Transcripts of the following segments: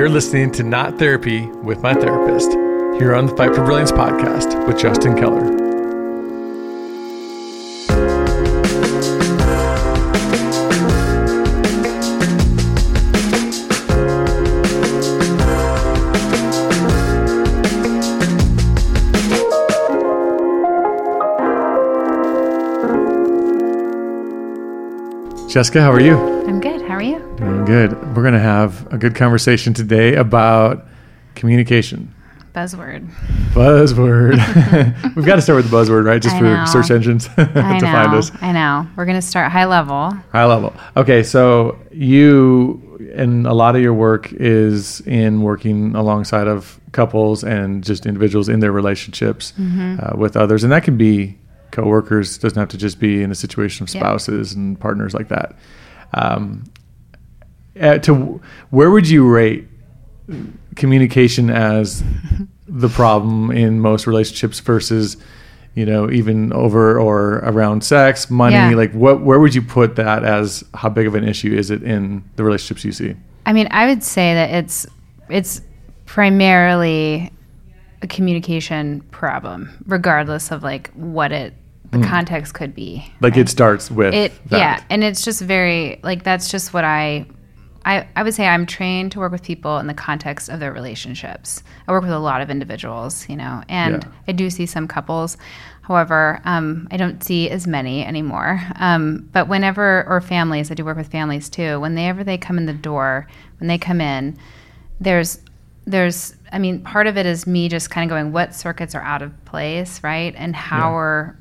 You're listening to Not Therapy with My Therapist here on the Fight for Brilliance podcast with Justin Keller. Jessica, how are you? Good. We're going to have a good conversation today about communication. Buzzword. Buzzword. We've got to start with the buzzword, right? Just I for know. search engines to know. find us. I know. We're going to start high level. High level. Okay, so you and a lot of your work is in working alongside of couples and just individuals in their relationships Mm-hmm. uh, with others, and that can be coworkers. Doesn't have to just be in a situation of Yeah. spouses and partners like that. Um, uh, to where would you rate communication as the problem in most relationships versus you know even over or around sex money Yeah. like what where would you put that as how big of an issue is it in the relationships you see I mean, I would say that it's it's primarily a communication problem, regardless of like what it the hmm. context could be. like it starts with It that. yeah, and it's just very like that's just what I I I would say I'm trained to work with people in the context of their relationships. I work with a lot of individuals, you know, and Yeah. I do see some couples. However, um, I don't see as many anymore. Um, but whenever or families, I do work with families too. Whenever they come in the door, when they come in, there's there's I mean, part of it is me just kind of going, what circuits are out of place, right? And how Yeah. are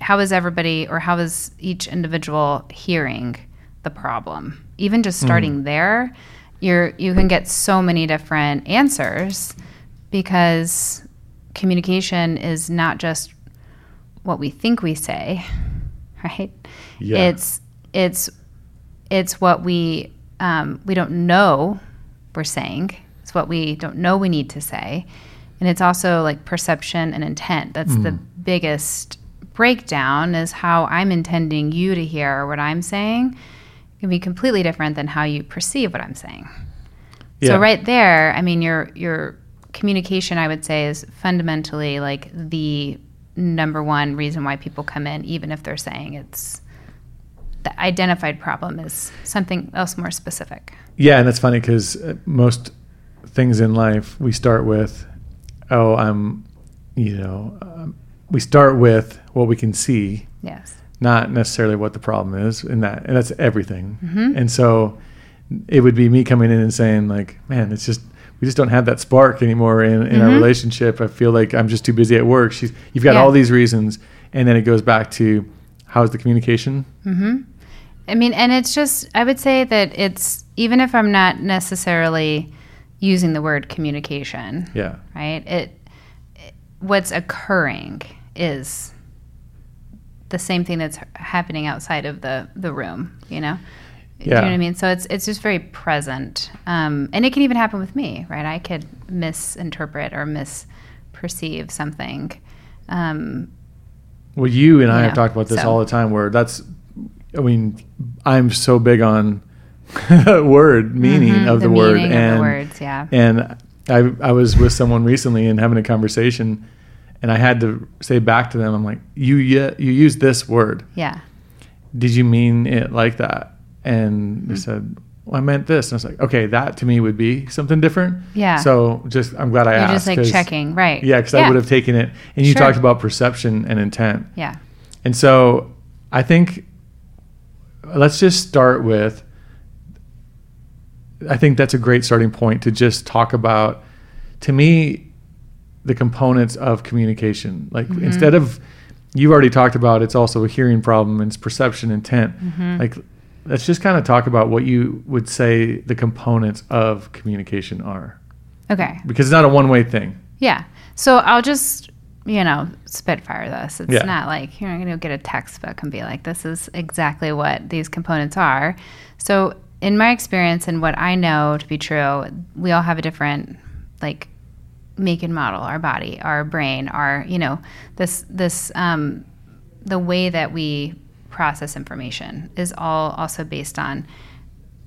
how is everybody or how is each individual hearing the problem? Even just starting there, you're you can get so many different answers because communication is not just what we think we say, right? Yeah. It's it's it's what we um, we don't know we're saying. It's what we don't know we need to say, and it's also like perception and intent. That's the biggest breakdown. Is how I'm intending you to hear what I'm saying can be completely different than how you perceive what I'm saying. Yeah. So right there, I mean, your your communication, I would say, is fundamentally like the number one reason why people come in, even if they're saying it's the identified problem is something else more specific. yeah and that's funny because most things in life we start with oh i'm you know um, we start with what we can see Yes. Not necessarily what the problem is in that and that's everything Mm-hmm. and so it would be me coming in and saying like man it's just we just don't have that spark anymore in, in our Mhm. relationship i feel like i'm just too busy at work she's you've got Yeah. all these reasons and then it goes back to how's the communication hmm I mean, and it's just, I would say that it's, even if I'm not necessarily using the word communication, yeah right? It, it what's occurring is the same thing that's happening outside of the the room, you know. Do you know what I mean? So it's it's just very present, um, and it can even happen with me, right? I could misinterpret or misperceive something. Um, Well, you and I You have know, talked about this so- all the time. Where that's, I mean, I'm so big on word meaning mhm, of the, word, meaning of and the words, yeah. and I I was with someone recently and having a conversation, and I had to say back to them, I'm like, you yeah, you use this word. Yeah. Did you mean it like that? And Hmm. they said, well, I meant this. And I was like, okay, that to me would be something different. Yeah. So just I'm glad I You're asked. just like checking, right? Yeah, because I would have taken it. And you Sure. talked about perception and intent. Yeah. And so I think let's just start with I think that's a great starting point to just talk about to me the components of communication. Like Mhm. instead of you've already talked about it's also a hearing problem and it's perception intent. Mhm. Like let's just kind of talk about what you would say the components of communication are. Okay. Because it's not a one-way thing. Yeah. So I'll just, you know, spitfire this. It's Yeah. not like you're not going to get a textbook and be like, this is exactly what these components are. So, in my experience and what I know to be true, we all have a different, like, make and model our body, our brain, our, you know, this, this, um, the way that we process information is all also based on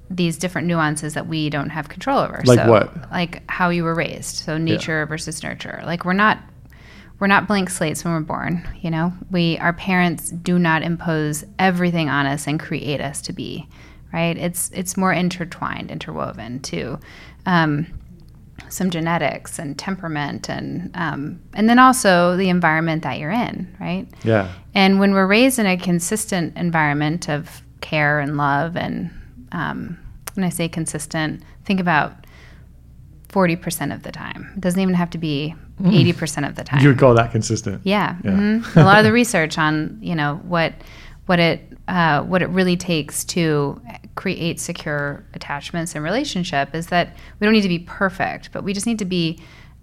these different nuances that we don't have control over. Like so, what? Like how you were raised. So nature versus nurture. Like we're not we're not blank slates when we're born. You know, we our parents do not impose everything on us and create us to be. Right? It's it's more intertwined, interwoven too. Um, some genetics and temperament and um, and then also the environment that you're in, right? Yeah. And when we're raised in a consistent environment of care and love, and um, when I say consistent, think about forty percent of the time. It doesn't even have to be eighty percent of the time. You would call that consistent. Yeah, Yeah. mhm. a lot of the research on you know what what it uh, what it really takes to create secure attachments and relationship is that we don't need to be perfect, but we just need to be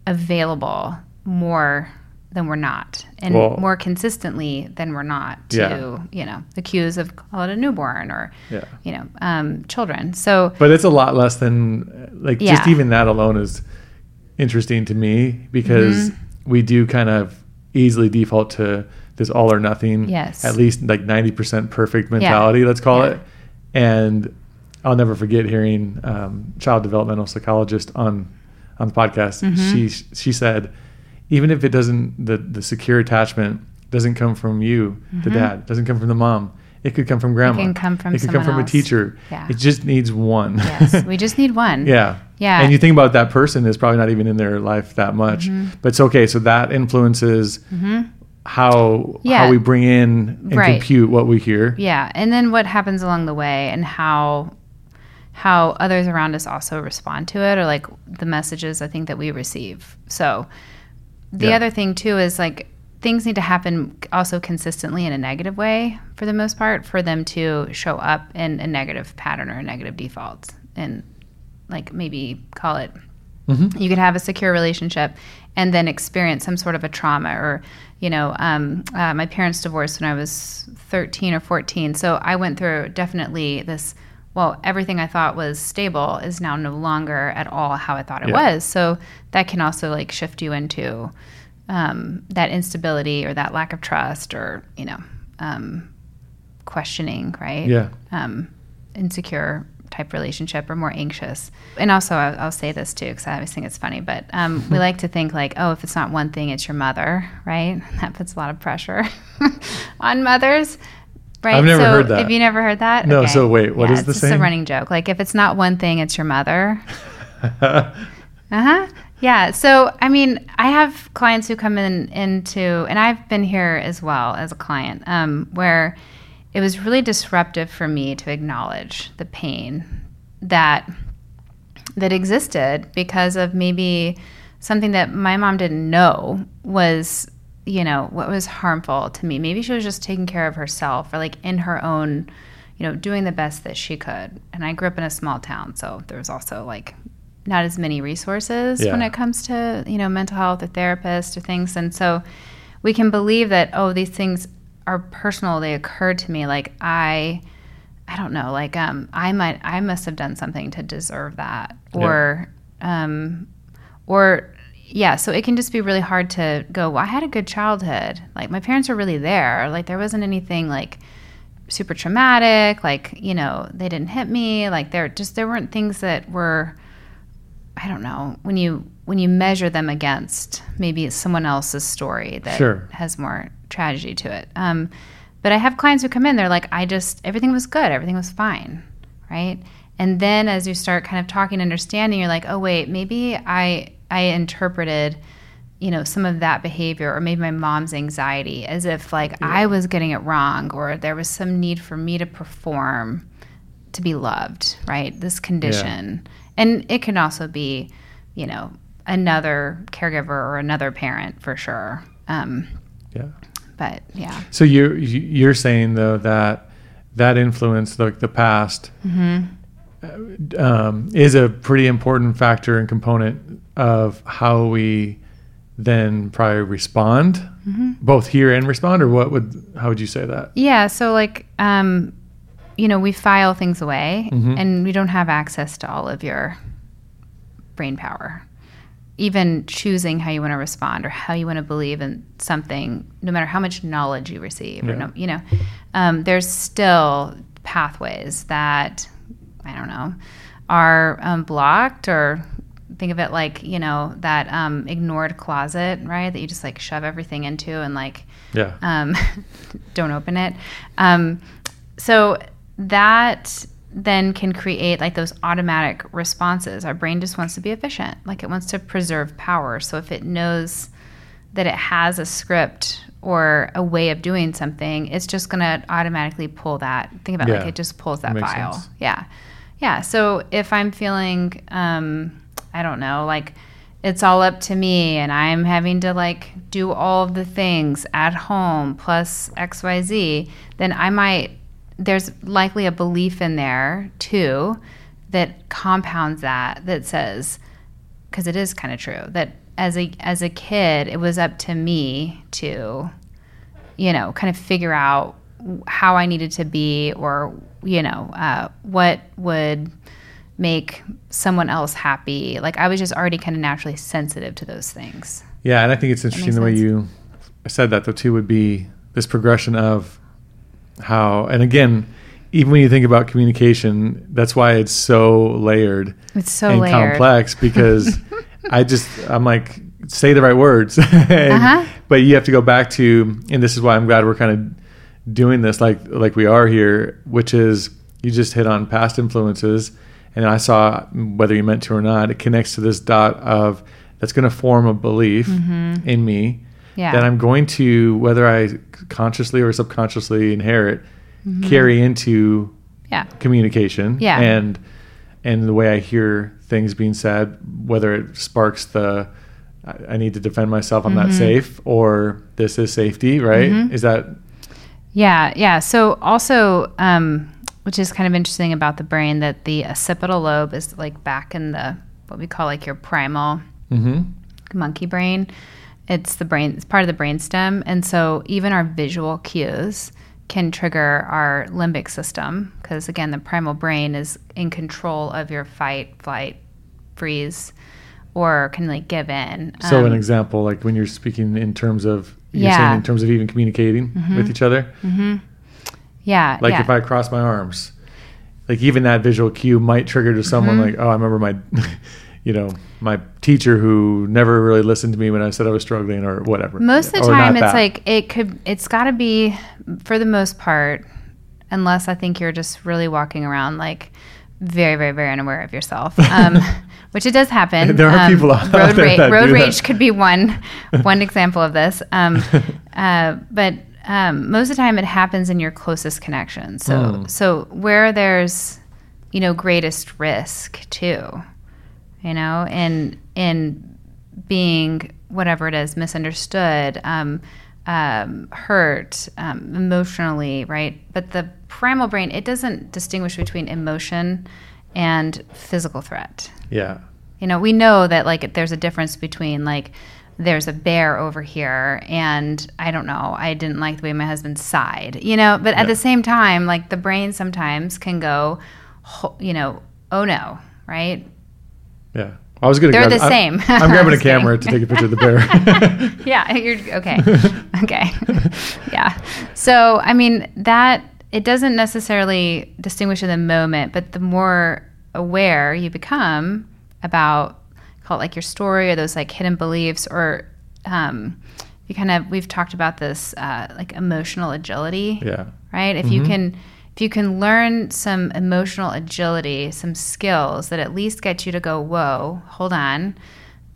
available more than we're not, and Well- more consistently than we're not to Yeah. you know the cues of call it a newborn or Yeah. you know um, children. So But it's a lot less than like just even that alone is interesting to me because Mm-hmm. we do kind of easily default to this all or nothing. Yes. At least like ninety percent perfect mentality, let's call Yeah. it. And I'll never forget hearing um, child developmental psychologist on on the podcast. Mm-hmm. She she said, even if it doesn't the the secure attachment doesn't come from you, the dad, doesn't come from the mom. It could come from grandma. Mm-hmm. can come from It could come from a teacher. Yeah. It just needs one. yes, we just need one. Yeah. Yeah. And you think about that person is probably not even in their life that much. Mm-hmm. But it's okay. So that influences how Yeah. how we bring in and Right. compute what we hear. Yeah, and then what happens along the way and how how others around us also respond to it or like the messages I think that we receive. So the Yeah. other thing too is like things need to happen also consistently in a negative way for the most part for them to show up in a negative pattern or a negative default and like maybe call it Mm-hmm. you could have a secure relationship and then experience some sort of a trauma or you know um, uh, my parents divorced when i was 13 or 14 so i went through definitely this well everything i thought was stable is now no longer at all how i thought it Yeah. was so that can also like shift you into um, that instability or that lack of trust or you know um, questioning right Yeah. um, insecure type relationship or more anxious. And also, I'll, I'll say this too, because I always think it's funny, but um, we like to think like, oh, if it's not one thing, it's your mother, right? That puts a lot of pressure on mothers. Right. I've never so heard that. Have you never heard that? No, so wait, what yeah, is it's the just a running joke. Like if it's not one thing, it's your mother. Uh huh. Yeah. So, I mean, I have clients who come in into, and I've been here as well as a client, um, where it was really disruptive for me to acknowledge the pain that that existed because of maybe something that my mom didn't know was you know what was harmful to me. Maybe she was just taking care of herself or like in her own you know doing the best that she could. And i grew up in a small town so there was also like not as many resources when it comes to you know mental health or therapists or things. And so we can believe that oh these things are personal they occur to me like i i don't know like um i might i must have done something to deserve that. Or um or yeah so it can just be really hard to go well i had a good childhood. Like my parents were really there. Like there wasn't anything like super traumatic like you know they didn't hit me. Like there just there weren't things that were i don't know when you when you measure them against maybe someone else's story that Sure. has more tragedy to it. Um, but i have clients who come in they're like i just everything was good everything was fine right? And then as you start kind of talking understanding you're like oh wait maybe i i interpreted you know some of that behavior or maybe my mom's anxiety as if like i was getting it wrong or there was some need for me to perform to be loved right? This condition. And it can also be you know another caregiver or another parent for sure. Um, Yeah. But yeah So you're you're saying though that that influence, like the past, Mm-hmm. um, is a pretty important factor and component of how we then probably respond, Mm-hmm. both hear and respond, or what would how would you say that? Yeah, so like um you know, we file things away Mhm. and we don't have access to all of your brain power. Even choosing how you want to respond or how you want to believe in something, no matter how much knowledge you receive, or no, you know, um, there's still pathways that I don't know, are um, blocked or think of it like you know that um, ignored closet right that you just like shove everything into and like Yeah. um, don't open it um, so that then can create like those automatic responses. Our brain just wants to be efficient. Like it wants to preserve power. So if it knows that it has a script or a way of doing something it's just going to automatically pull that. Think about it Yeah. like it just pulls That that file. sense. yeah. Yeah. So if i'm feeling um i don't know like it's all up to me and i'm having to like do all of the things at home plus xyz then i might there's likely a belief in there too that compounds that that says because it is kind of true that as a as a kid it was up to me to you know kind of figure out how I needed to be or you know uh, what would make someone else happy like I was just already kind of naturally sensitive to those things Yeah, and I think it's interesting the way sense. you said that though too would be this progression of how and again, even when you think about communication, that's why it's so layered it's so and layered complex because I just I'm like say the right words. And- Uh-huh. But you have to go back to and this is why I'm glad we're kind of doing this like like we are here, which is you just hit on past influences and I saw whether you meant to or not, it connects to this dot of that's going to form a belief in me Mm-hmm. Yeah that I'm going to whether I consciously or subconsciously inherit carry into yeah communication Yeah. and and the way I hear things being said, whether it sparks the I need to defend myself, I'm not Mm-hmm. safe, or this is safety, right? Is that Yeah, yeah. So also, um, which is kind of interesting about the brain, that the occipital lobe is like back in the what we call like your primal hmm monkey brain. It's the brain. It's part of the brainstem, and so even our visual cues can trigger our limbic system because again, the primal brain is in control of your fight, flight, freeze, or can like give in. so an Um, example, like when you're speaking in terms of you're Yeah. saying in terms of even communicating with each other. yeah, Like yeah. if I cross my arms, like even that visual cue might trigger to someone Mm-hmm. like, oh, I remember my, you know, my teacher who never really listened to me when I said I was struggling or whatever. Most of the time, it's that. like it could. It's got to be, for the most part, unless I think you're just really walking around like very, very, very unaware of yourself, um, which it does happen. There are Um, people out road there that road do that. rage could be one one example of this. Um, uh, but um, most of the time, it happens in your closest connections. So, Mm. so where there's, you know, greatest risk too, you know, in in being whatever it is misunderstood um, um, hurt um, emotionally right but the primal brain it doesn't distinguish between emotion and physical threat yeah. you know we know that like there's a difference between like there's a bear over here and i don't know i didn't like the way my husband sighed you know but at Yeah. the same time like the brain sometimes can go you know oh no right Yeah. I was gonna. They're grab, the I'm- same. I'm, grabbing a camera to take a picture of the bear. yeah, you're okay. okay. yeah. So, I mean, that it doesn't necessarily distinguish in the moment, but the more aware you become about call it like your story or those like hidden beliefs or um, you kind of we've talked about this uh, like emotional agility yeah. right if you can if you can learn some emotional agility some skills that at least get you to go whoa hold on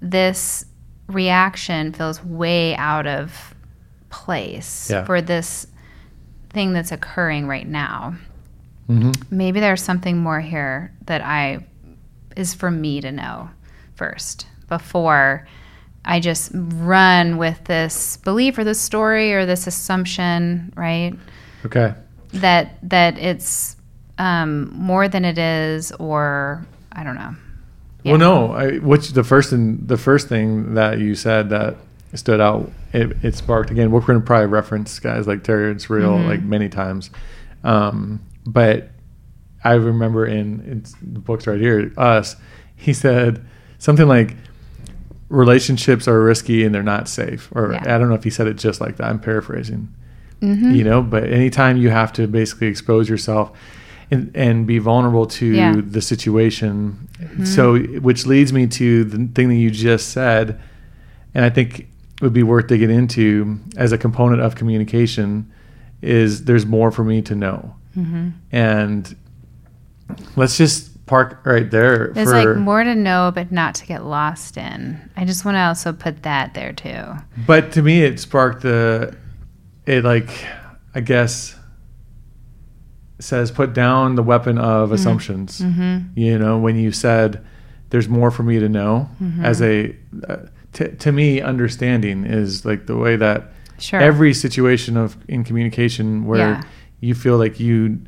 this reaction feels way out of place Yeah. for this thing that's occurring right now hmm maybe there's something more here that i is for me to know first before i just run with this belief or this story or this assumption right Okay. That that it's um, more than it is, or I don't know. Yeah. Well, no. I, which the first and the first thing that you said that stood out, it, it sparked again. We're going to probably reference guys like Terrence Real Mhm. like many times, um, but I remember in, in the books right here, us, he said something like relationships are risky and they're not safe. Or Yeah. I don't know if he said it just like that. I'm paraphrasing. Mhm. You know, but anytime you have to basically expose yourself, and, and be vulnerable to Yeah. Mm-hmm. the situation. So, which leads me to the thing that you just said, and I think would be worth digging into as a component of communication is there's more for me to know. Mm-hmm. And let's just park right there. There's for, like more to know, but not to get lost in. I just want to also put that there too. But to me, it sparked the, it like, I guess, says put down the weapon of assumptions. Mm-hmm. You know, when you said there's more for me to know, Mm-hmm. as a, uh, t- to me, understanding is like the way that Sure. every situation of in communication where Yeah. you feel like you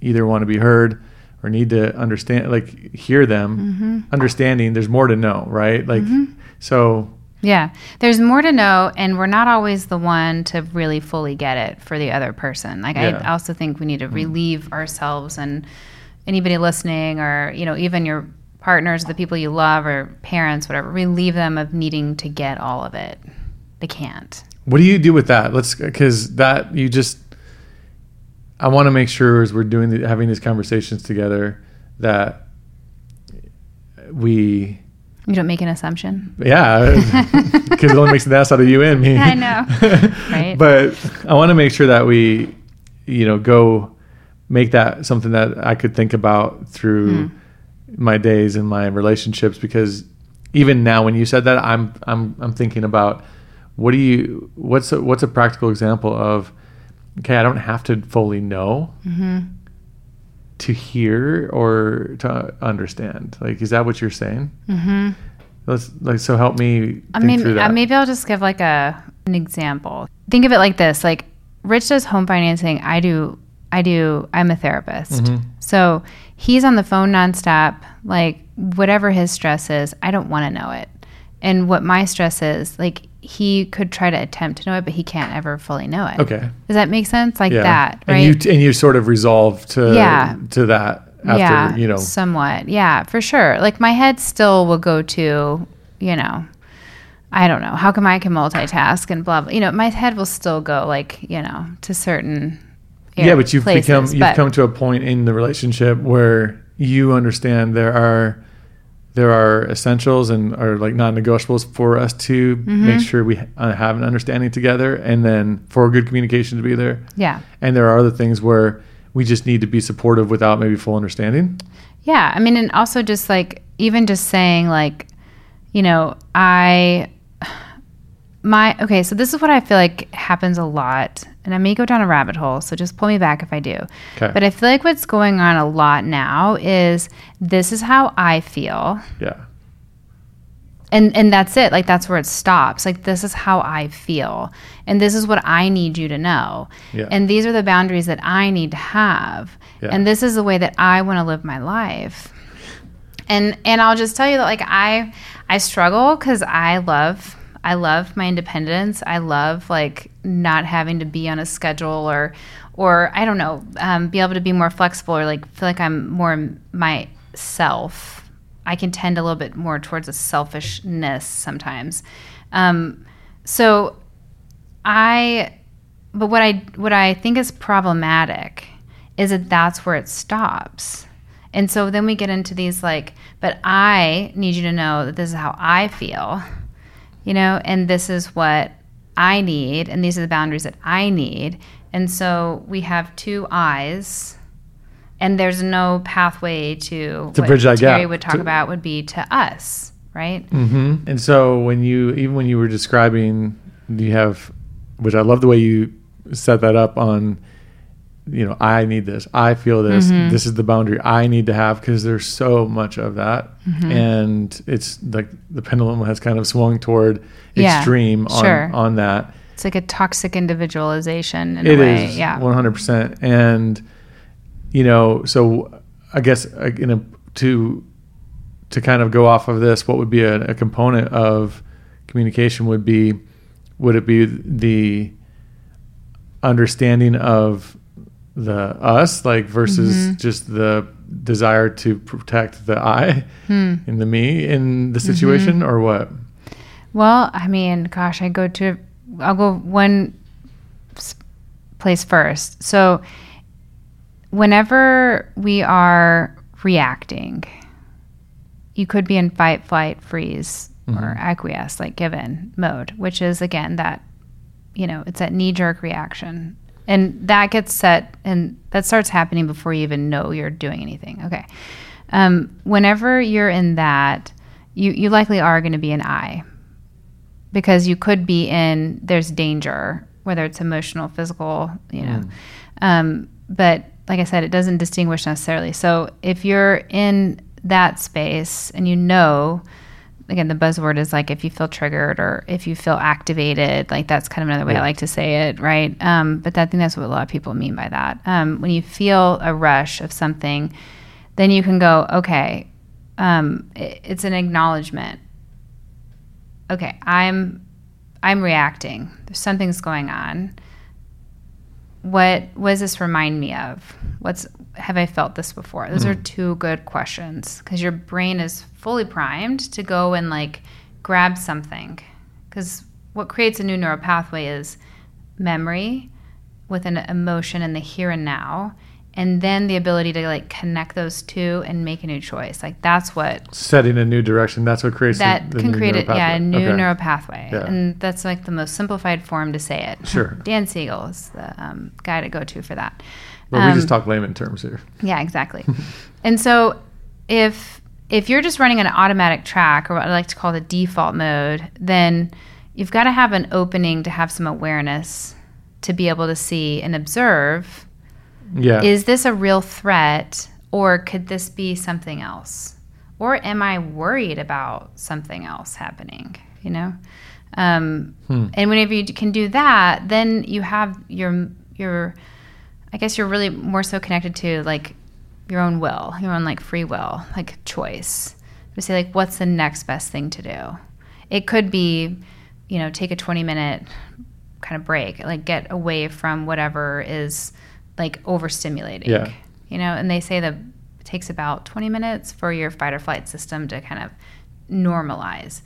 either want to be heard or need to understand, like hear them, Mm-hmm. understanding there's more to know, right? Like, so Yeah. There's more to know, and we're not always the one to really fully get it for the other person. Like, Yeah. I also think we need to mm. relieve ourselves and anybody listening, or, you know, even your partners, the people you love, or parents, whatever, relieve them of needing to get all of it. They can't. What do you do with that? Let's because that you just. I want to make sure as we're doing the, having these conversations together that we, You don't make an assumption. yeah, because it only makes an ass out of you and me. I know. Right. But I want to make sure that we, you know, go make that something that I could think about through my days and my relationships because even now when you said that I'm I'm I'm thinking about what do you what's a, what's a practical example of okay I don't have to fully know Mm-hmm. To hear or to understand like is that what you're saying Mm-hmm. let's like so help me I mean, uh, maybe I'll just give like a an example. Think of it like this: like Rich does home financing. I do. I do. I'm a therapist. Mhm. So he's on the phone nonstop. Like whatever his stress is, I don't want to know it. And what my stress is, like he could try to attempt to know it, but he can't ever fully know it. okay Does that make sense? Like yeah that, right? and you and you sort of resolve to Yeah. to that after yeah, you know somewhat. Yeah, for sure. Like my head still will go to, you know, I don't know. How come I can multitask and blah blah. You know, my head will still go like, you know, to certain. yeah but you've places, become you've but- come to a point in the relationship where you understand there are there are essentials and are like non-negotiables for us to Mm-hmm. make sure we uh, have an understanding together and then for good communication to be there Yeah, and there are other things where we just need to be supportive without maybe full understanding yeah. I mean, and also just like even just saying like, you know, I my okay. So this is what I feel like happens a lot, and I may go down a rabbit hole. So just pull me back if I do. okay But I feel like what's going on a lot now is this is how I feel. yeah And and that's it. Like that's where it stops. Like this is how I feel. And this is what I need you to know. Yeah. And these are the boundaries that I need to have. Yeah. And this is the way that I want to live my life. And and I'll just tell you that like I I struggle cuz I love I love my independence. I love like not having to be on a schedule or or I don't know, um, be able to be more flexible or like feel like I'm more myself. I can tend a little bit more towards a selfishness sometimes. Um, so I, but what I what I think is problematic is that that's where it stops. And so then we get into these like, but I need you to know that this is how I feel, you know, and this is what I need, and these are the boundaries that I need. And so we have two eyes, and there's no pathway to, To what bridge that Terry gap. would talk To- about would be to us, right? hmm And so when you even when you were describing, you have, which I love the way you set that up on, you know, I need this, I feel this, Mm-hmm. this is the boundary I need to have because there's so much of that, Mm-hmm. and it's like the pendulum has kind of swung toward Yeah, extreme on sure. on that. It's like a toxic individualization in It a way. is yeah. one hundred percent, and you know, so I guess uh, in a to to kind of go off of this, what would be a, a component of communication would be would it be the understanding of the us like versus Mm-hmm. just the desire to protect the I Hmm. and the me in the Mm-hmm. situation or what? Well, I mean, gosh, I go to, I'll go one place first. So whenever we are reacting, you could be in fight, flight, freeze, or acquiesce, like given mode, which is again that, you know, it's that knee jerk reaction. And that gets set and that starts happening before you even know you're doing anything. Okay. Um, whenever you're in that, you, you likely are going to be an I because you could be in there's danger, whether it's emotional, physical, you know. Um, but like I said, it doesn't distinguish necessarily. So if you're in that space and you know, again, the buzzword is like if you feel triggered or if you feel activated, like that's kind of another way I like to say it, right? Um, but I think that's what a lot of people mean by that. Um, when you feel a rush of something, then you can go, okay, um, it- it's an acknowledgement. Okay, I'm I'm reacting. There's something's going on. What what does this remind me of? What's have I felt this before? Those are two good questions because your brain is fully primed to go and like grab something. Because what creates a new neural pathway is memory with an emotion in the here and now, and then the ability to like connect those two and make a new choice. Like that's what Setting a new direction. That's what creates that the can new create yeah, a new Okay. neural pathway. Yeah. And that's like the most simplified form to say it. Sure. Dan Siegel is the um, guy to go to for that. But we Um, just talk layman terms here. Yeah, exactly. and so if if you're just running an automatic track or what I like to call the default mode, then you've got to have an opening to have some awareness to be able to see and observe Yeah. is this a real threat or could this be something else? Or am I worried about something else happening? You know? Um, Hmm. And whenever you can do that, then you have your, your, I guess you're really more so connected to like your own will, your own like free will, like choice. To say like, what's the next best thing to do? It could be, you know, take a 20 minute kind of break, like get away from whatever is like overstimulating. Yeah. You know, and they say that it takes about 20 minutes for your fight or flight system to kind of normalize.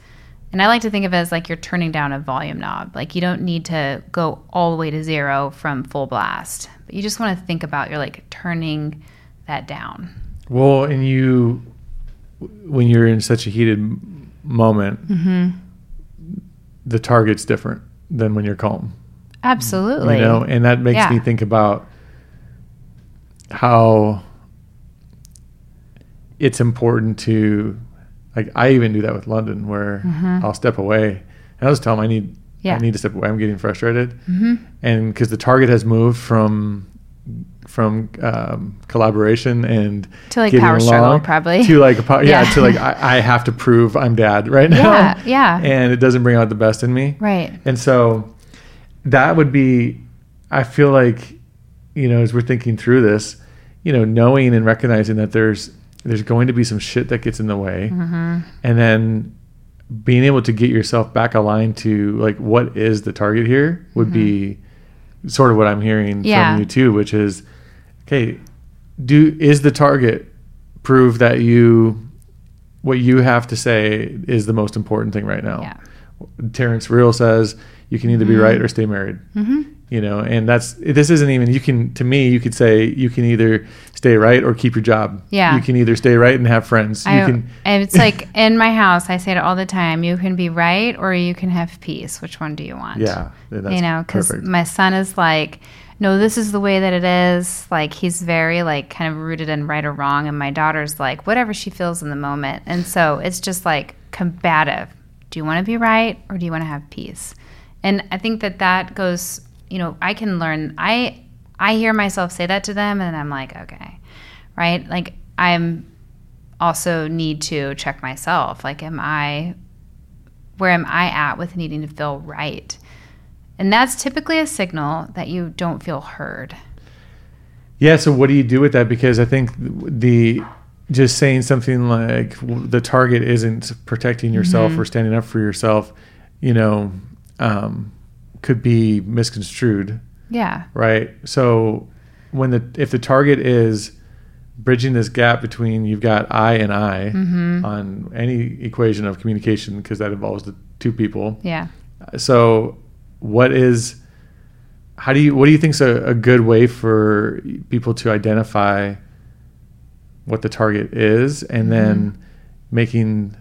And I like to think of it as like you're turning down a volume knob. Like you don't need to go all the way to zero from full blast, but you just want to think about you're like turning that down. Well, and you, when you're in such a heated moment, Mm-hmm. the target's different than when you're calm. Absolutely. You know, and that makes Yeah. me think about how it's important to, like, I even do that with London, where I'll step away and I'll just tell them I need, Mm-hmm. Yeah. I need to step away. I'm getting frustrated, hmm and because the target has moved from from um, collaboration and To like power struggle, probably. to like po- yeah, Yeah. to like I, I have to prove I'm dad right now Yeah, yeah. and it doesn't bring out the best in me Right. and so that would be I feel like you know as we're thinking through this you know knowing and recognizing that there's there's going to be some shit that gets in the way Mm-hmm. and then being able to get yourself back aligned to like what is the target here would be sort of what I'm hearing Mm-hmm. Yeah. from you too, which is okay, do is the target prove that you what you have to say is the most important thing right now. Yeah. Terrence Real says you can either be Mhm. right or stay married. You know, and that's this isn't even you can to me you could say you can either stay right or keep your job. Yeah. You can either stay right and have friends. You I, can and it's like in my house, I say it all the time. You can be right or you can have peace. Which one do you want? yeah, you know, because my son is like, no, this is the way that it is. Like he's very like kind of rooted in right or wrong, and my daughter's like whatever she feels in the moment, and so it's just like combative. Do you want to be right or do you want to have peace? And I think that that goes. You know, I can learn. I I hear myself say that to them, and I'm like, okay, right? Like I'm also need to check myself. Like, am I where am I at with needing to feel right? And that's typically a signal that you don't feel heard. Yeah. So what do you do with that? Because I think the just saying something like the target isn't protecting yourself Mhm. or standing up for yourself, you know, um, could be misconstrued, Yeah. right? So when the if the target is bridging this gap between you've got I and I Mhm. on any equation of communication because that involves the two people. Yeah. So what is how do you what do you think's a, a good way for people to identify what the target is and then making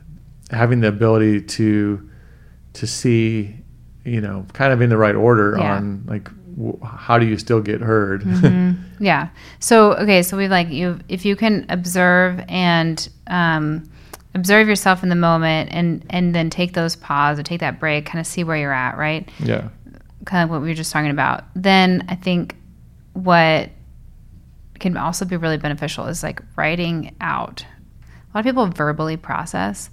having the ability to to see you know kind of in the right order Yeah. on like w- how do you still get heard Mm-hmm. Yeah. So okay, so we've like you if you can observe and um, observe yourself in the moment and and then take those pause or take that break, kind of see where you're at, right? yeah Kind of what we were just talking about. Then I think what can also be really beneficial is like writing out. A lot of people verbally process.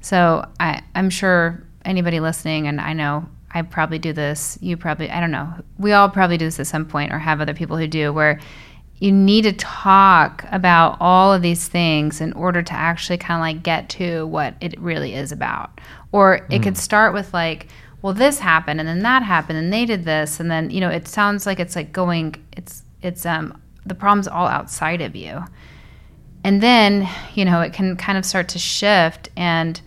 So I, I'm sure anybody listening, and I know I probably do this, you probably, I don't know, we all probably do this at some point or have other people who do, where you need to talk about all of these things in order to actually kind of like get to what it really is about. Or it could start with like, well, this happened and then that happened and they did this. And then, you know, it sounds like it's like going, it's, it's, um, the problem's all outside of you. And then, you know, it can kind of start to shift and,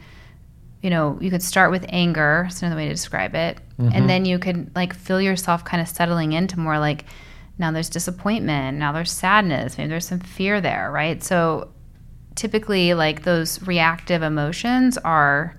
you know, you could start with anger. That's another way to describe it. And mm-hmm. then you could like feel yourself kind of settling into more like, now there's disappointment, now there's sadness, maybe there's some fear there, right? So typically, like those reactive emotions are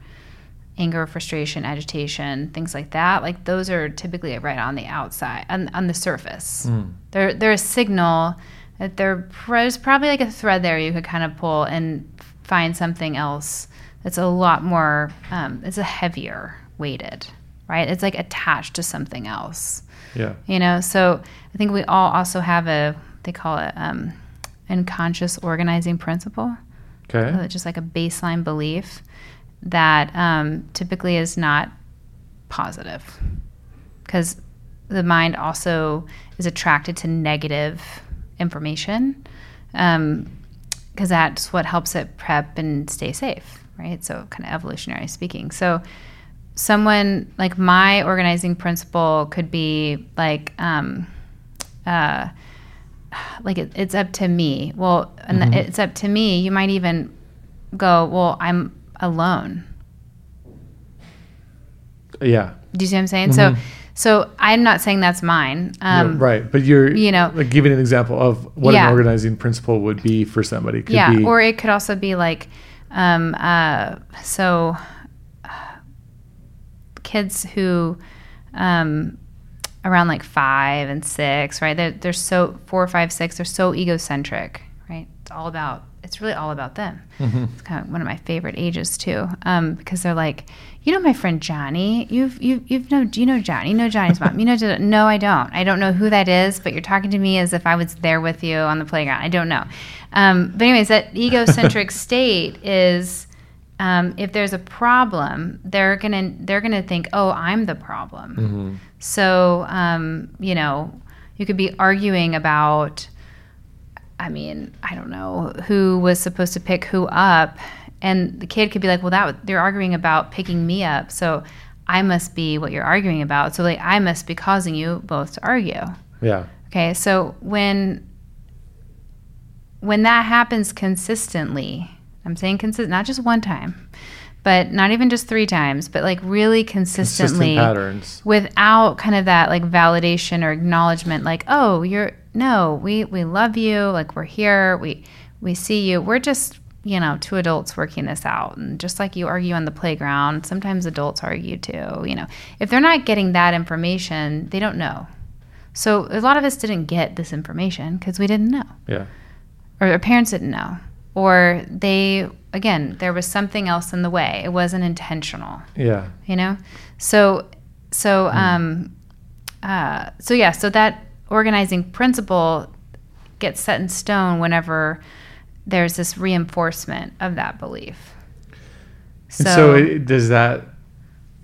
anger, frustration, agitation, things like that. Like those are typically right on the outside, on, on the surface. Mm. They're, they're a signal that there's probably like a thread there you could kind of pull and find something else that's a lot more, um, it's a heavier weighted, right? It's like attached to something else. Yeah. You know so i think we all also have a they call it um, unconscious organizing principle. Okay. Uh, just like a baseline belief that um, typically is not positive. Because the mind also is attracted to negative information because that's what helps it prep and stay safe right? So kind of evolutionary speaking. So someone like my organizing principle could be like um uh like it, it's up to me. Well and it's up to me. You might even go well i'm alone. Yeah. Do you see what i'm saying? So so i'm not saying that's mine. Um Yeah, right. But you're you know- like giving an example of what Yeah. an organizing principle would be for somebody. Could yeah be or it could also be like um uh so uh, kids who um around like five and six right they're, they're so four five six they're so egocentric right? It's all about it's really all about them. It's kind of one of my favorite ages too um because they're like you know my friend johnny? You've you, you've know do you know johnny? You know johnny's mom. You know no i don't. I don't know who that is but you're talking to me as if i was there with you on the playground. I don't know. Um, but anyways that egocentric state is um, if there's a problem they're gonna they're gonna think oh i'm the problem. So um, you know you could be arguing about I mean, I don't know who was supposed to pick who up, and the kid could be like, "Well, that they're arguing about picking me up, so I must be what you're arguing about. So like, I must be causing you both to argue." yeah Okay, so when when that happens consistently, I'm saying consistent, not just one time, but not even just three times, but like really consistently consistent patterns without kind of that like validation or acknowledgement like oh you're no we we love you like we're here we we see you we're just you know two adults working this out. And just like you argue on the playground sometimes adults argue too you know. If they're not getting that information they don't know. So a lot of us didn't get this information because we didn't know. Yeah. Or our parents didn't know. Or they again there was something else in the way. It wasn't intentional. Yeah. You know? So so um uh so yeah so that organizing principle gets set in stone whenever there's this reinforcement of that belief And so, it, does that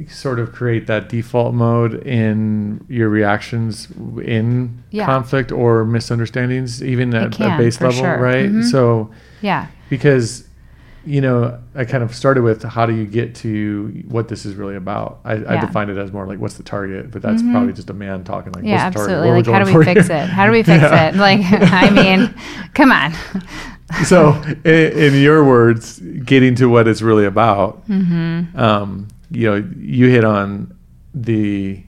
sort of create that default mode in your reactions in Yeah. conflict or misunderstandings, even at can, a base level, sure. right? Mhm. So, yeah because you know, I kind of started with how do you get to what this is really about? I, I defined it as more like what's the target, but that's probably just a man talking. Like, yeah what's the absolutely like how do we fix here? it how do we fix Yeah. it like i mean come on so in, in your words getting to what it's really about Mm-hmm. um, you know you hit on the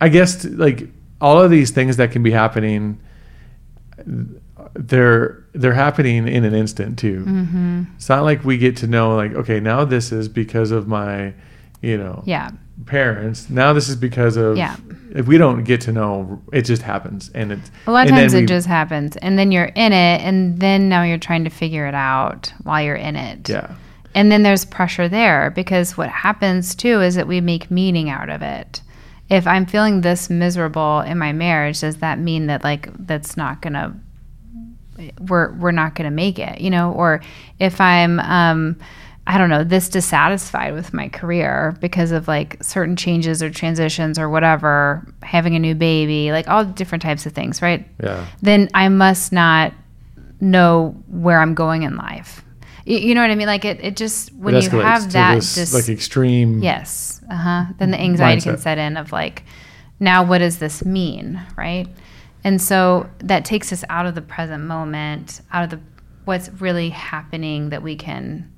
I guess like all of these things that can be happening, they're they're happening in an instant too. Mm-hmm. It's not like we get to know like okay now this is because of my, you know, Yeah. Parents. Now this is because of Yeah. If we don't get to know, it just happens, and it's A lot of times it we- just happens, and then you're in it, and then now you're trying to figure it out while you're in it. yeah And then there's pressure there because what happens too is that we make meaning out of it. If I'm feeling this miserable in my marriage, does that mean that like that's not gonna we're we're not gonna make it, you know? Or if I'm um I don't know, this dissatisfied with my career because of like certain changes or transitions or whatever, having a new baby, like all different types of things, right? yeah then I must not know where I'm going in life. You, you know what I mean? Like it, it just when It you have that, this, just like extreme yes, uh huh. Then the anxiety can set in of like, now what does this mean, right? And so that takes us out of the present moment, out of the what's really happening that we can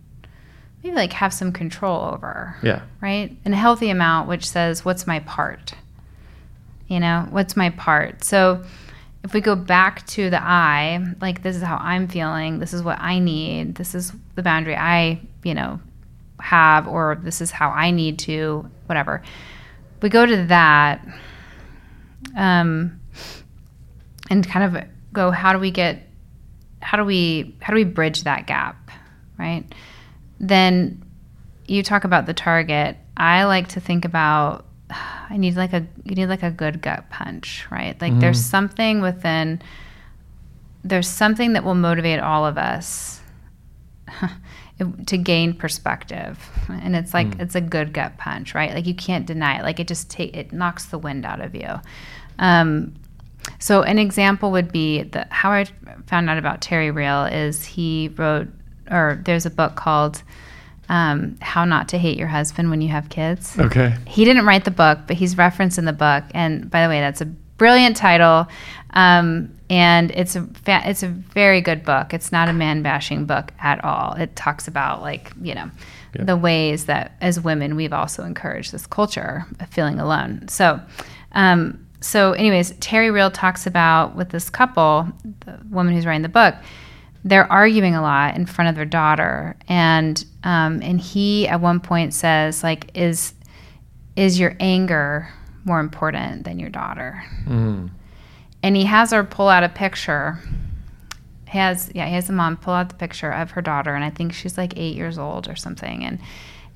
maybe like have some control over yeah right? And a healthy amount, which says, what's my part? You know, what's my part? So if we go back to the I, like, this is how I'm feeling, this is what I need, this is the boundary I, you know, have, or this is how I need to, whatever. We go to that um, and kind of go, how do we get, how do we, how do we bridge that gap, right? Then you talk about the target. I like to think about I need like a you need like a good gut punch, right? Like there's something within there's something that will motivate all of us to gain perspective. And it's like it's a good gut punch, right? Like you can't deny it. Like it just take it knocks the wind out of you. Um, so an example would be the how I found out about Terry Real is he wrote or there's a book called um, How Not to Hate Your Husband When You Have Kids. okay He didn't write the book, but he's referenced in the book. And by the way, that's a brilliant title, um, and it's a fa- it's a very good book. It's not a man bashing book at all. It talks about like you know Yeah. the ways that as women we've also encouraged this culture of feeling alone. So. Um, so, anyways, Terry Real talks about with this couple, the woman who's writing the book, they're arguing a lot in front of their daughter, and um, and he at one point says like, "Is is your anger more important than your daughter?" Mm. And he has her pull out a picture. He has yeah, he has the mom pull out the picture of her daughter, and I think she's like eight years old or something, and.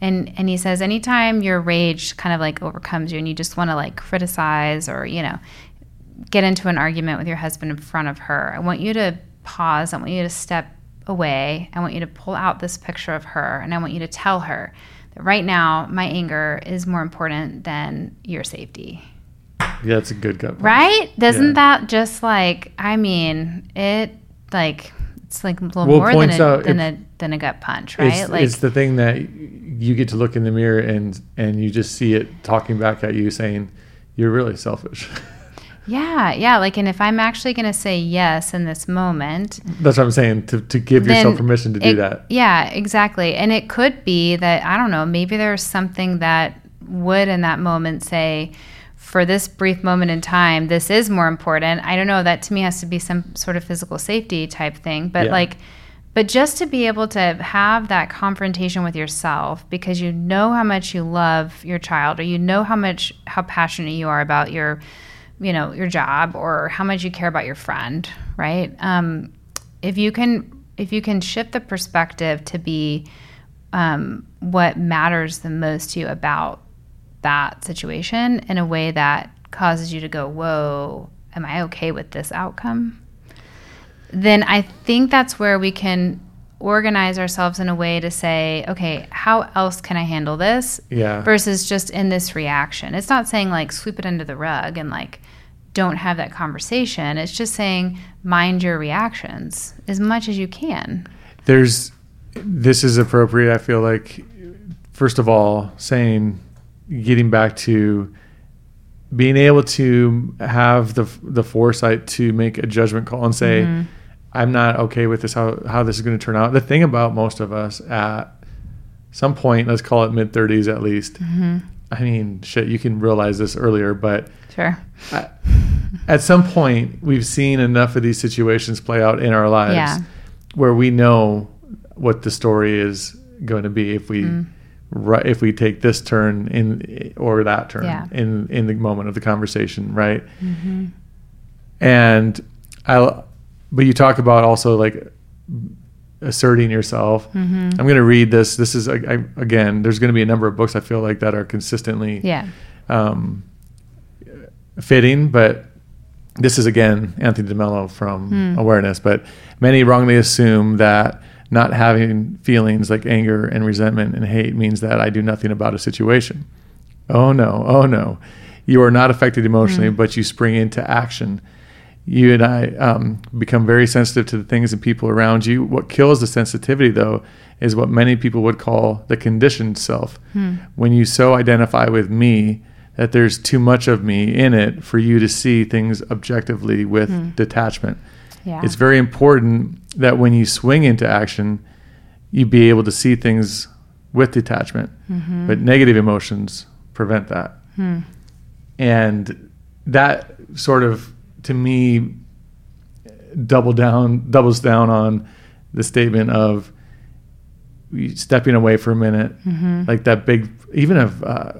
And, and he says anytime your rage kind of like overcomes you and you just want to like criticize or you know get into an argument with your husband in front of her i want you to pause i want you to step away i want you to pull out this picture of her and i want you to tell her that right now my anger is more important than your safety yeah that's a good gut punch. right doesn't Yeah. that just like i mean it like it's like a little Well, more than a, out than, a than a gut punch right It's, like it's the thing that you get to look in the mirror and and you just see it talking back at you saying you're really selfish. yeah yeah like and if i'm actually going to say yes in this moment That's what I'm saying to, to give yourself permission to do that. Yeah, exactly. And it could be that I don't know, maybe there's something that would in that moment say for this brief moment in time, this is more important. I don't know, that to me has to be some sort of physical safety type thing, but Yeah. like but just to be able to have that confrontation with yourself because you know how much you love your child or you know how much how passionate you are about your you know your job or how much you care about your friend right um, if you can if you can shift the perspective to be um, what matters the most to you about that situation in a way that causes you to go whoa am i okay with this outcome then i think that's where we can organize ourselves in a way to say okay how else can i handle this Yeah. versus just in this reaction. It's not saying like sweep it under the rug and like don't have that conversation. It's just saying mind your reactions as much as you can. There's this is appropriate. I feel like first of all, saying getting back to being able to have the the foresight to make a judgment call and say, Mm-hmm. "I'm not okay with this. How how this is going to turn out." The thing about most of us at some point, let's call it mid 30s at least, Mm-hmm. I mean, shit, you can realize this earlier, but Sure. I, at some point, we've seen enough of these situations play out in our lives Yeah. where we know what the story is going to be if we Mm. if we take this turn in or that turn Yeah. in in the moment of the conversation, right? Mm-hmm. And I, but you talk about also like asserting yourself. Mm-hmm. I'm going to read this. This is I, I, again. There's going to be a number of books I feel like that are consistently Yeah. um, fitting, but this is again Anthony DeMello from Hmm. Awareness. But many wrongly assume that not having feelings like anger and resentment and hate means that I do nothing about a situation. Oh no, oh no. You are not affected emotionally, Hmm. but you spring into action. You and I um, become very sensitive to the things and people around you. What kills the sensitivity, though, is what many people would call the conditioned self. Hmm. When you so identify with me that there's too much of me in it for you to see things objectively with Hmm. detachment. Yeah. It's very important that when you swing into action, you be able to see things with detachment. Mm-hmm. But negative emotions prevent that. Hmm. And that sort of, to me, double down, doubles down on the statement of stepping away for a minute, Mm-hmm. like that big, even of uh,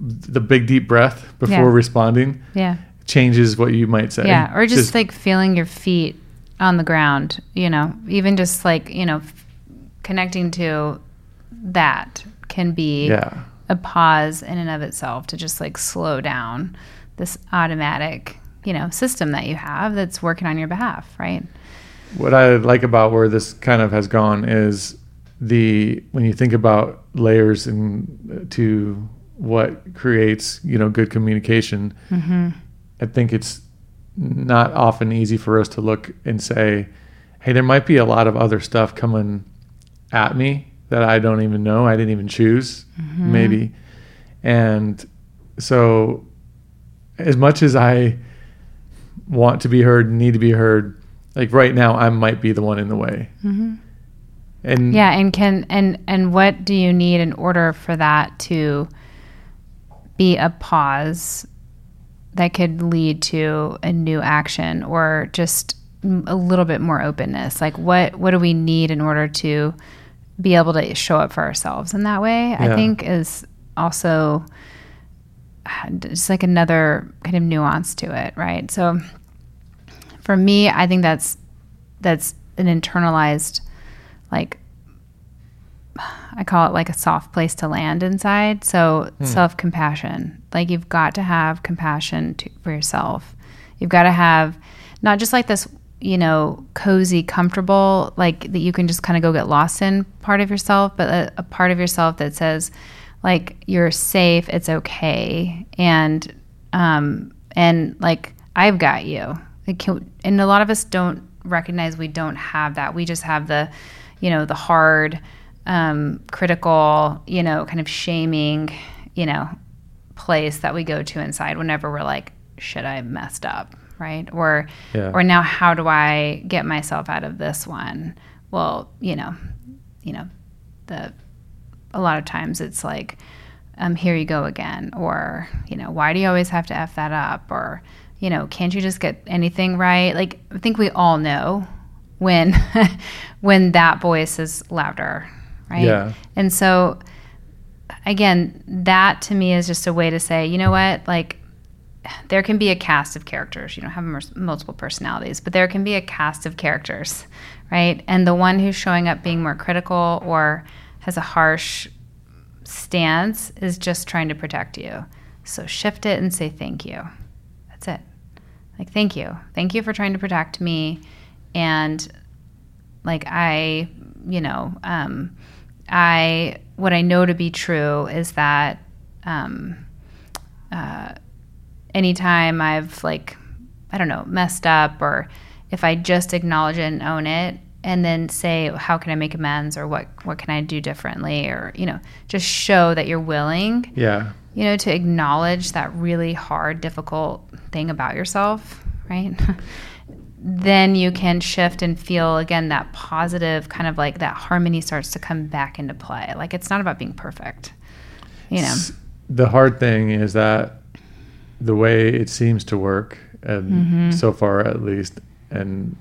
the big deep breath before Yeah. responding Yeah. changes what you might say. Yeah, or just, like feeling your feet on the ground, you know, even just like, you know, f- connecting to that can be yeah, a pause in and of itself to just like slow down this automatic, you know, system that you have that's working on your behalf, right? what I like about where this kind of has gone is the when you think about layers and to what creates you know good communication. Mm-hmm. I think it's not often easy for us to look and say, "Hey, there might be a lot of other stuff coming at me that I don't even know. I didn't even choose, Mm-hmm. maybe." And so, as much as I want to be heard, need to be heard, like right now, I might be the one in the way. Mm-hmm. And Yeah, and can and and what do you need in order for that to be a pause that could lead to a new action or just a little bit more openness? Like what what do we need in order to be able to show up for ourselves in that way? I think is also just like another kind of nuance to it, right? So for me, I think that's that's an internalized like I call it like a soft place to land inside. So hmm. self compassion, like you've got to have compassion to, for yourself. You've got to have not just like this, you know, cozy, comfortable, like that you can just kind of go get lost in part of yourself, but a, a part of yourself that says, like you're safe, it's okay, and um, and like I've got you. Like, can, and a lot of us don't recognize we don't have that. We just have the, you know, the hard, um, critical, you know, kind of shaming, you know, place that we go to inside whenever we're like, should I messed up, right? Or Yeah. or now how do I get myself out of this one? Well, you know, you know, the a lot of times it's like, um, here you go again, or you know, why do you always have to f that up, or you know, can't you just get anything right? Like, I think we all know when when that voice is louder, right? Yeah. And so, again, that to me is just a way to say, you know what, like. There can be a cast of characters. You don't have multiple personalities, but there can be a cast of characters, right? And the one who's showing up being more critical or has a harsh stance is just trying to protect you. So shift it and say thank you. That's it. Like thank you. Thank you for trying to protect me and like I, you know, um I what I know to be true is that um uh anytime I've like I don't know, messed up or if I just acknowledge it and own it and then say how can I make amends or what what can I do differently or you know, just show that you're willing, yeah, you know, to acknowledge that really hard difficult thing about yourself, right? then you can shift and feel again that positive kind of like that harmony starts to come back into play. Like it's not about being perfect. You know. The hard thing is that the way it seems to work, and Mm-hmm. so far at least, and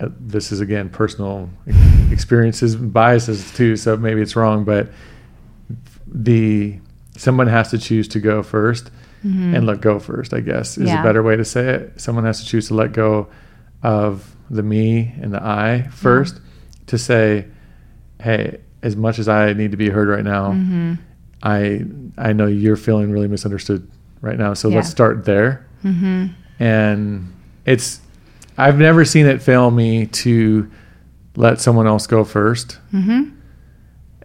uh, this is again personal experiences, and biases too. So maybe it's wrong, but the someone has to choose to go 1st and let go first. I guess is Mm-hmm. Yeah. a better way to say it. Someone has to choose to let go of the me and the I first to say, "Hey, as much as I need to be heard right now, Mm-hmm. I I know you're feeling really misunderstood right now. So Yeah. let's start there." Mm-hmm. And it's I've never seen it fail me to let someone else go first Mm-hmm.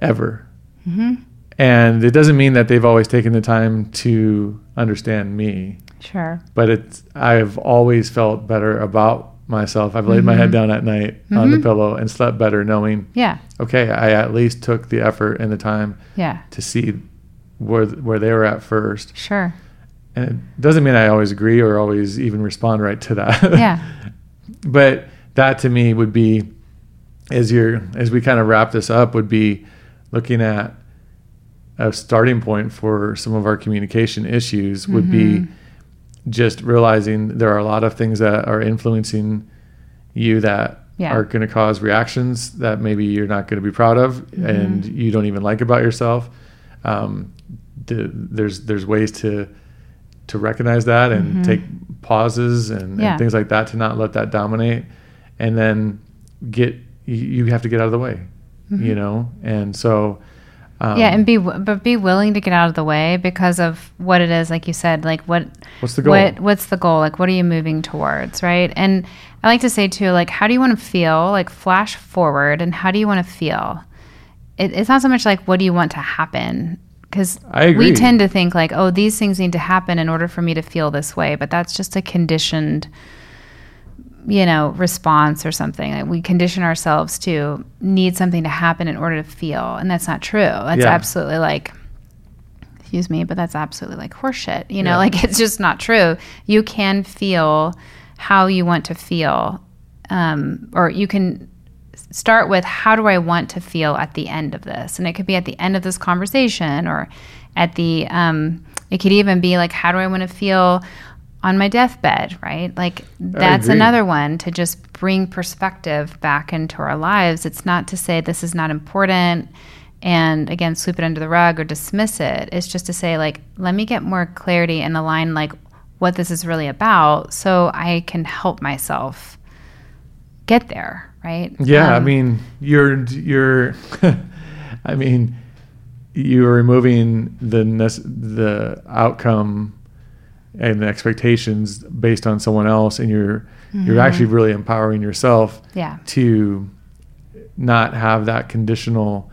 ever. Mm-hmm. And it doesn't mean that they've always taken the time to understand me, Sure. but it's I've always felt better about myself. I've laid my head Mm-hmm. down at night on the Mhm. pillow and slept better knowing, Yeah. okay, I at least took the effort and the time Yeah. to see where where they were at first. Sure. And it doesn't mean I always agree or always even respond right to that. Yeah. but that to me would be as you're as we kind of wrap this up would be looking at a starting point for some of our communication issues would be Mhm. just realizing there are a lot of things that are influencing you that Yeah. are going to cause reactions that maybe you're not going to be proud of and Mm-hmm. you don't even like about yourself um, the, there's there's ways to to recognize that and Mhm. take pauses and, Yeah. and things like that to not let that dominate and then get you, you have to get out of the way you know and so um, Mm-hmm. yeah, and be but be willing to get out of the way because of what it is, like you said, like what what's the goal what what's the goal? Like what are you moving towards, right? And I like to say too, like how do you want to feel? Like flash forward, and how do you want to feel? It, it's not so much like what do you want to happen because we tend to think like oh these things need to happen in order for me to feel this way, but that's just a conditioned you know response or something. Like we condition ourselves to need something to happen in order to feel and that's not true. That's Yeah. absolutely like excuse me but that's absolutely like horseshit you know? Yeah. like it's just not true. You can feel how you want to feel um, or you can start with how do i want to feel at the end of this? And it could be at the end of this conversation or at the um, it could even be like how do i want to feel on my deathbed right? Like that's another one to just bring perspective back into our lives. It's not to say this is not important and again sweep it under the rug or dismiss it. It's just to say like let me get more clarity and align like what this is really about so i can help myself get there right? Yeah, I Um, mean, you're you're, I mean, you're removing the the outcome and the expectations based on someone else, and you're you're actually really empowering yourself yeah. to not have that conditional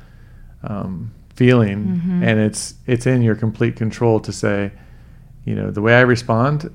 um, feeling, and it's it's in your complete control to say, you know, the way I respond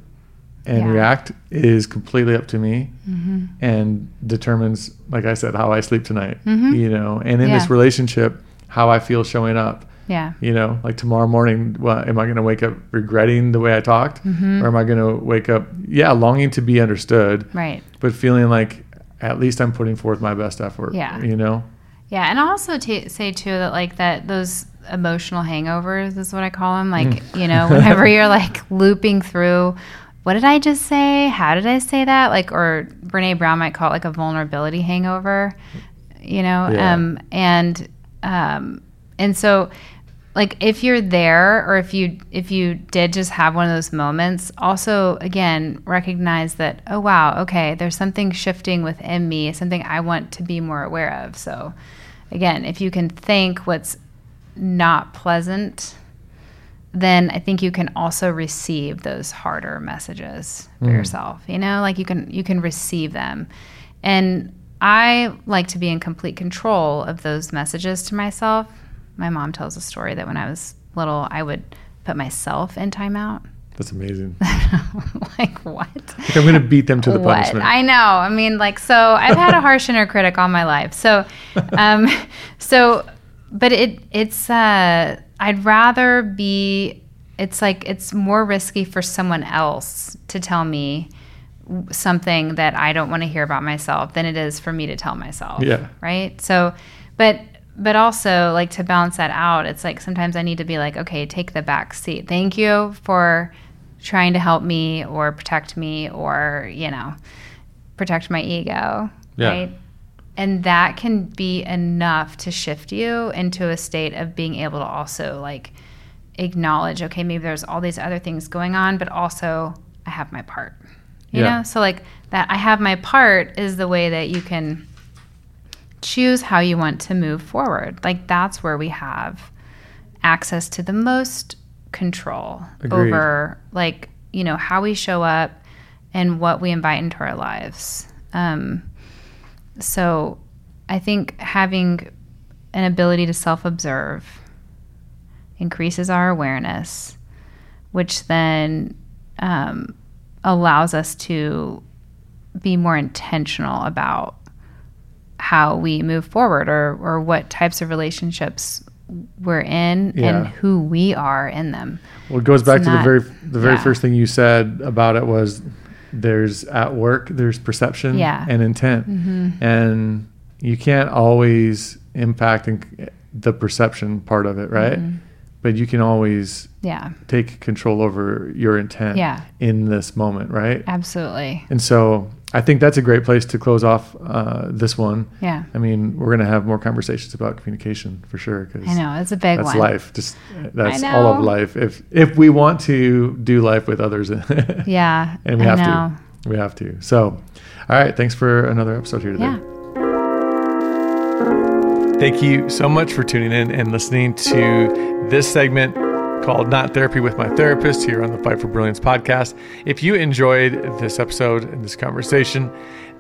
and Yeah. react is completely up to me hmm and determines, like I said, how I sleep tonight. Mhm. You know, and in Yeah. this relationship, how I feel showing up. yeah You know, like tomorrow morning, am I going to wake up regretting the way I talked, Mhm. or am I going to wake up, yeah, longing to be understood, right but feeling like at least I'm putting forth my best effort. Yeah. You know. Yeah, and I'll also t- say too that like that those emotional hangovers is what I call them. Like Mm. you know, whenever you're like looping through, what did I just say? How did I say that? Like, or Brene Brown might call it like a vulnerability hangover. You know, Yeah. um, and um, and so like if you're there or if you if you did just have one of those moments also again recognize that oh wow okay there's something shifting within me something i want to be more aware of so again if you can think what's not pleasant then i think you can also receive those harder messages for Mm. yourself you know like you can you can receive them and i like to be in complete control of those messages to myself my mom tells a story that when i was little i would put myself in timeout That's amazing. like what Like I'm going to beat them to the what? punishment. I know. I mean, like, so I've had a harsh inner critic all my life. So, um, so, but it, it's, uh, I'd rather be, it's like, it's more risky for someone else to tell me something that I don't want to hear about myself than it is for me to tell myself. Yeah. Right. So, but but also like to balance that out, it's like sometimes I need to be like, okay, take the back seat. Thank you for trying to help me or protect me or, you know, protect my ego. Yeah. Right. And that can be enough to shift you into a state of being able to also like acknowledge, okay, maybe there's all these other things going on, but also I have my part. You Yeah. know? So like that I have my part is the way that you can choose how you want to move forward. Like that's where we have access to the most control Agreed. over like, you know, how we show up and what we invite into our lives. Um, so I think having an ability to self observe increases our awareness, which then um, allows us to be more intentional about how we move forward or, or what types of relationships we're in Yeah. and who we are in them. Well, it goes back It's to the very the very yeah. first thing you said about it was there's at work there's perception Yeah. and intent, mm-hmm. and you can't always impact the perception part of it, right? Mm-hmm. But you can always Yeah, take control over your intent Yeah. in this moment, right? absolutely. And so I think that's a great place to close off uh, this one. Yeah. I mean, we're going to have more conversations about communication for sure. Cause I know. It's a big that's one. That's life. Just that's all of life. If if we want to do life with others, Yeah. and we I have know. to, we have to. So, all right. Thanks for another episode here today. Yeah. Thank you so much for tuning in and listening to this segment called Not Therapy with My Therapist here on the Fight for Brilliance podcast. If you enjoyed this episode and this conversation,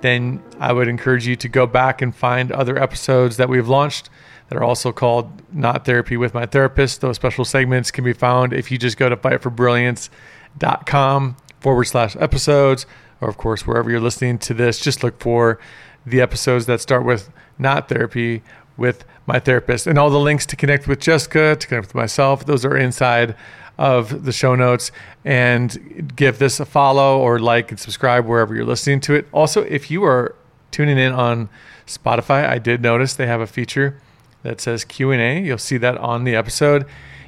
then I would encourage you to go back and find other episodes that we've launched that are also called Not Therapy with My Therapist. Those special segments can be found if you just go to fightforbrilliance.com forward slash episodes, or of course, wherever you're listening to this, just look for the episodes that start with Not Therapy with my therapist. And all the links to connect with Jessica, to connect with myself, those are inside of the show notes. And give this a follow or like and subscribe wherever you're listening to it. Also, if you are tuning in on Spotify, I did notice they have a feature that says Q&A. You'll see that on the episode.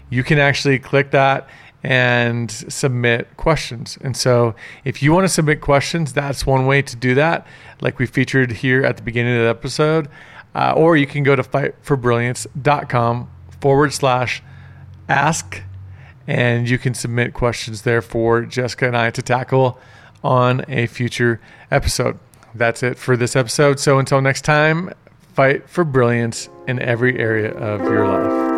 You can actually click that and submit questions. And so, if you want to submit questions, that's one way to do that, like we featured here at the beginning of the episode. Uh, or you can go to fightforbrilliance.com forward slash ask, and you can submit questions there for Jessica and I to tackle on a future episode. That's it for this episode. So, until next time, fight for brilliance in every area of your life.